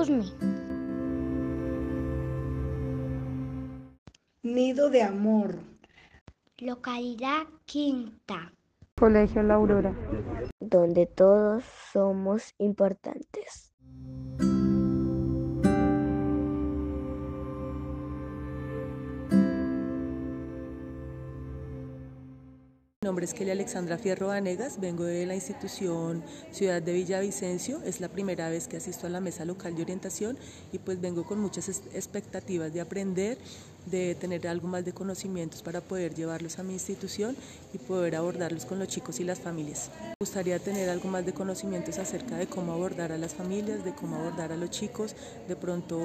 Usme. Nido de Amor. Localidad Quinta. Colegio La Aurora. Donde todos somos importantes. Nombre es Kelly Alexandra Fierro Vanegas, vengo de la institución Ciudad de Villavicencio, es la primera vez que asisto a la mesa local de orientación y pues vengo con muchas expectativas de aprender, de tener algo más de conocimientos para poder llevarlos a mi institución y poder abordarlos con los chicos y las familias. Me gustaría tener algo más de conocimientos acerca de cómo abordar a las familias, de cómo abordar a los chicos, de pronto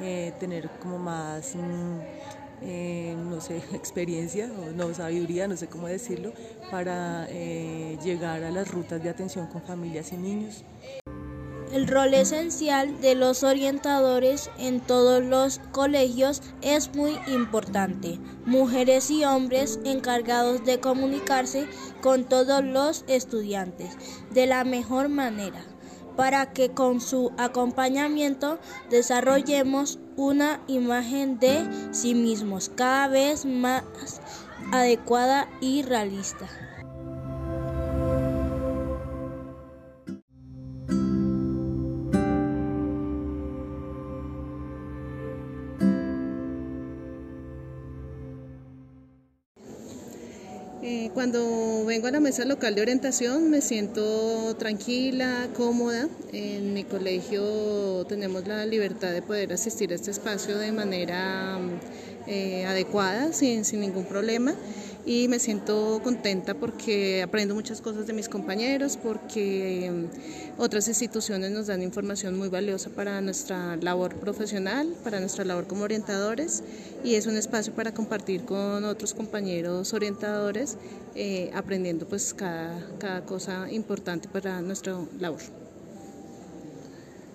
eh, tener como más... Mmm, eh, no sé, experiencia o no sabiduría, no sé cómo decirlo, para eh, llegar a las rutas de atención con familias y niños. El rol esencial de los orientadores en todos los colegios es muy importante. Mujeres y hombres encargados de comunicarse con todos los estudiantes de la mejor manera para que con su acompañamiento desarrollemos una imagen de sí mismos cada vez más adecuada y realista. Eh, cuando vengo a la mesa local de orientación me siento tranquila, cómoda. En mi colegio tenemos la libertad de poder asistir a este espacio de manera eh, adecuada, sin, sin ningún problema y me siento contenta porque aprendo muchas cosas de mis compañeros, porque mm, otras instituciones nos dan información muy valiosa para nuestra labor profesional, para nuestra labor como orientadores y es un espacio para compartir con otros compañeros orientadores, eh, aprendiendo pues cada, cada cosa importante para nuestra labor.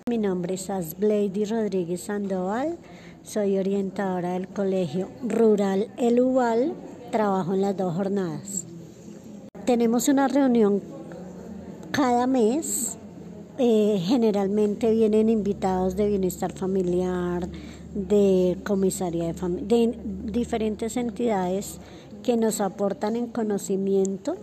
Mi nombre es Asblady Rodríguez Sandoval, soy orientadora del Colegio Rural El Ubal trabajo en las dos jornadas. Tenemos una reunión cada mes. Eh, generalmente vienen invitados de bienestar familiar, de comisaría de familia, de diferentes entidades que nos aportan en conocimiento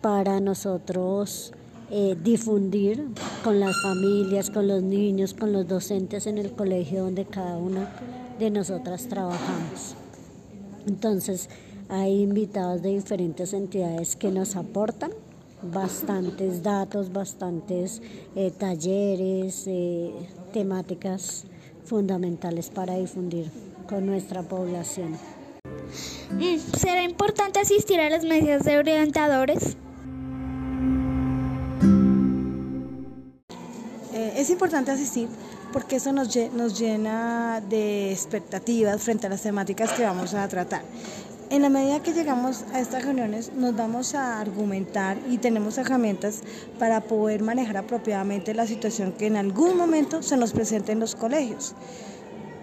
para nosotros eh, difundir con las familias, con los niños, con los docentes en el colegio donde cada una de nosotras trabajamos. Entonces, hay invitados de diferentes entidades que nos aportan bastantes datos, bastantes eh, talleres, eh, temáticas fundamentales para difundir con nuestra población. Mm, ¿Será importante asistir a las mesas de orientadores? Eh, es importante asistir porque eso nos, nos llena de expectativas frente a las temáticas que vamos a tratar. En la medida que llegamos a estas reuniones nos vamos a argumentar y tenemos herramientas para poder manejar apropiadamente la situación que en algún momento se nos presente en los colegios.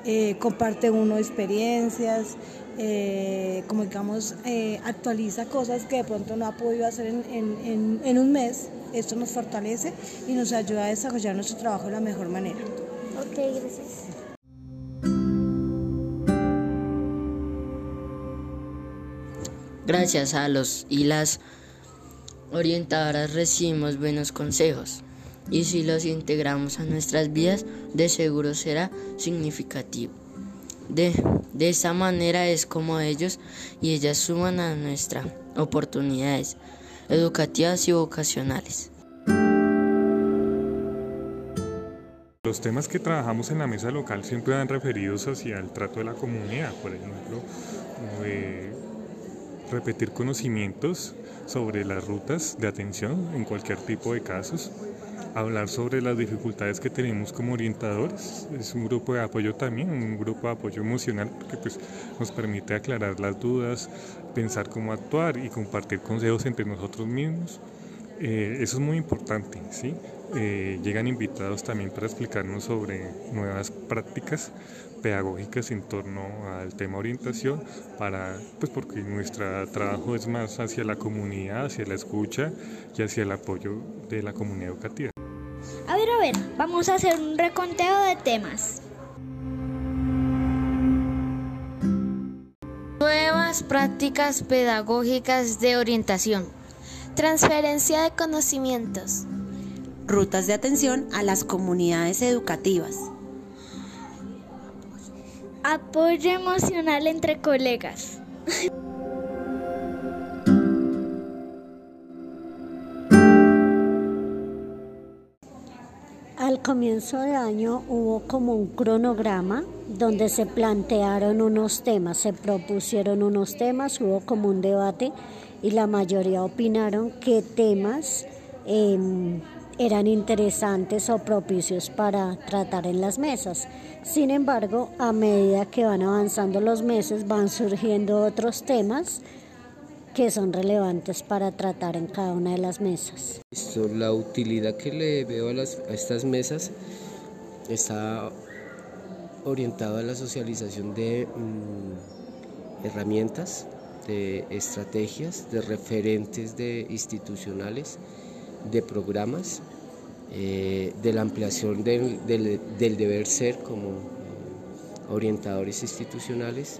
Eh, comparte uno experiencias, eh, como digamos, eh, actualiza cosas que de pronto no ha podido hacer en, en un mes. Esto nos fortalece y nos ayuda a desarrollar nuestro trabajo de la mejor manera. Ok, gracias. Gracias a los y las orientadoras recibimos buenos consejos y si los integramos a nuestras vidas de seguro será significativo. De, de esa manera es como ellos y ellas suman a nuestras oportunidades educativas y vocacionales. Los temas que trabajamos en la mesa local siempre van referidos hacia el trato de la comunidad, por ejemplo, repetir conocimientos sobre las rutas de atención en cualquier tipo de casos, hablar sobre las dificultades que tenemos como orientadores, es un grupo de apoyo también, un grupo de apoyo emocional que pues, nos permite aclarar las dudas, pensar cómo actuar y compartir consejos entre nosotros mismos. Eh, eso es muy importante, ¿sí? Eh, llegan invitados también para explicarnos sobre nuevas prácticas pedagógicas en torno al tema orientación para pues porque nuestro trabajo es más hacia la comunidad, hacia la escucha y hacia el apoyo de la comunidad educativa. A ver, a ver, ver, vamos a hacer un reconteo de temas. Nuevas prácticas pedagógicas de orientación. Transferencia de conocimientos. Rutas de atención a las comunidades educativas. Apoyo emocional entre colegas. Al comienzo de año hubo como un cronograma donde se plantearon unos temas, se propusieron unos temas, hubo como un debate y la mayoría opinaron qué temas em, eran interesantes o propicios para tratar en las mesas. Sin embargo, a medida que van avanzando los meses van surgiendo otros temas que son relevantes para tratar en cada una de las mesas. la utilidad que le veo a, estas mesas está orientado a la socialización de mm, herramientas, de estrategias, de referentes de institucionales, de programas, eh, de la ampliación del, deber ser como eh, orientadores institucionales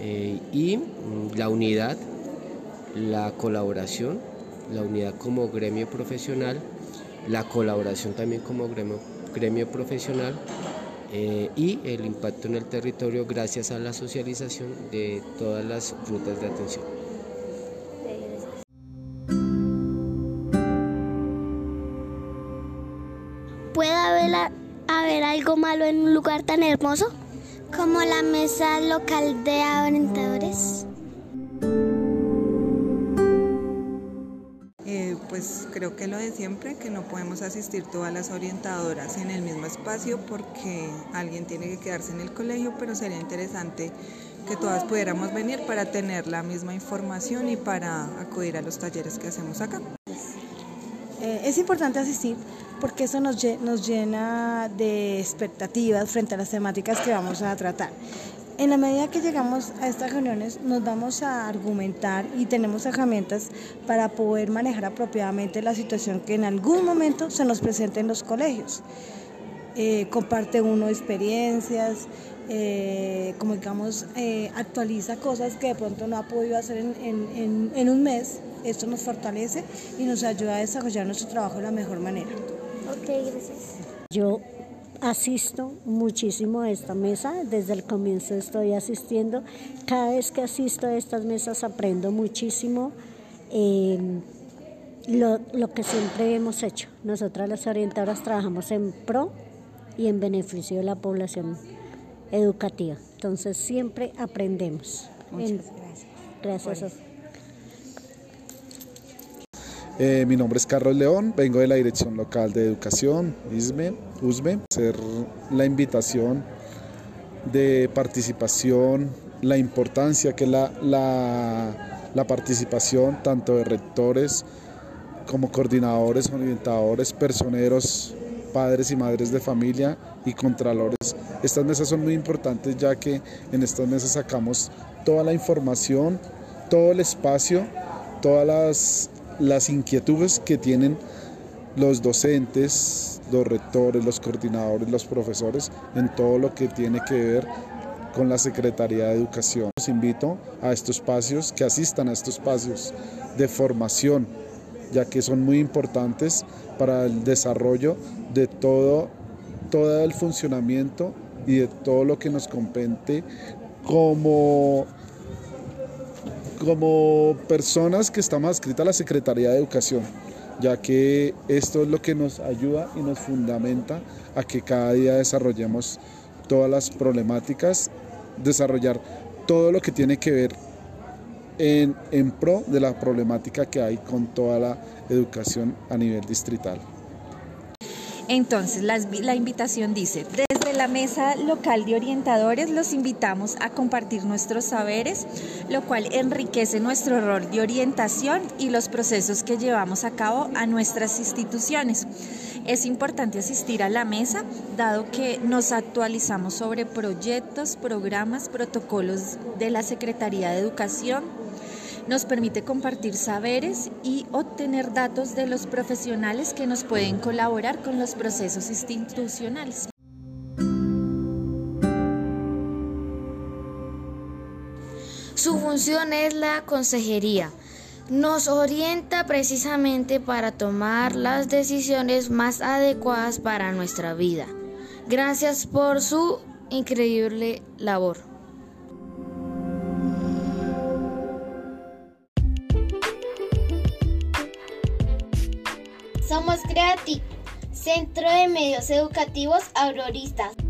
eh, y mm, la unidad la colaboración, la unidad como gremio profesional, la colaboración también como gremio, gremio profesional y el impacto en el territorio gracias a la socialización de todas las rutas de atención. Algo malo en un lugar tan hermoso? Como la mesa local de orientadores. pues creo que lo de siempre, que no podemos asistir todas las orientadoras en el mismo espacio porque alguien tiene que quedarse en el colegio, pero sería interesante que todas pudiéramos venir para tener la misma información y para acudir a los talleres que hacemos acá. Eh, es importante asistir porque eso nos, nos llena de expectativas frente a las temáticas que vamos a tratar. En la medida que llegamos a estas reuniones nos vamos a argumentar y tenemos herramientas para poder manejar apropiadamente la situación que en algún momento se nos presente en los colegios. Eh, comparte uno experiencias, eh, como digamos, eh, actualiza cosas que de pronto no ha podido hacer en, un mes. Esto nos fortalece y nos ayuda a desarrollar nuestro trabajo de la mejor manera. Ok, gracias. Yo asisto muchísimo a esta mesa, desde el comienzo estoy asistiendo. Cada vez que asisto a estas mesas aprendo muchísimo eh, lo, lo, que siempre hemos hecho. Nosotras las orientadoras trabajamos en pro y en beneficio de la población educativa. Entonces siempre aprendemos. Muchas gracias. Gracias. Eh, mi nombre es Carlos León, vengo de la Dirección Local de Educación, ISME, USME, hacer la invitación de participación, la importancia que la, la, la participación tanto de rectores como coordinadores, orientadores, personeros, padres y madres de familia y contralores. Estas mesas son muy importantes ya que en estas mesas sacamos toda la información, todo el espacio, todas las las inquietudes que tienen los docentes, los rectores, los coordinadores, los profesores en todo lo que tiene que ver con la Secretaría de Educación. Los invito a estos espacios, que asistan a estos espacios de formación, ya que son muy importantes para el desarrollo de todo, todo el funcionamiento y de todo lo que nos compete como como personas que estamos adscritas a la Secretaría de Educación, ya que esto es lo que nos ayuda y nos fundamenta a que cada día desarrollemos todas las problemáticas, desarrollar todo lo que tiene que ver en, en pro de la problemática que hay con toda la educación a nivel distrital. Entonces, la invitación dice, desde la mesa local de orientadores los invitamos a compartir nuestros saberes, lo cual enriquece nuestro rol de orientación y los procesos que llevamos a cabo a nuestras instituciones. Es importante asistir a la mesa, dado que nos actualizamos sobre proyectos, programas, protocolos de la Secretaría de Educación, Nos permite compartir saberes y obtener datos de los profesionales que nos pueden colaborar con los procesos institucionales. Su función es la consejería. Nos orienta precisamente para tomar las decisiones más adecuadas para nuestra vida. Gracias por su increíble labor. Centro de Medios Educativos Auroristas.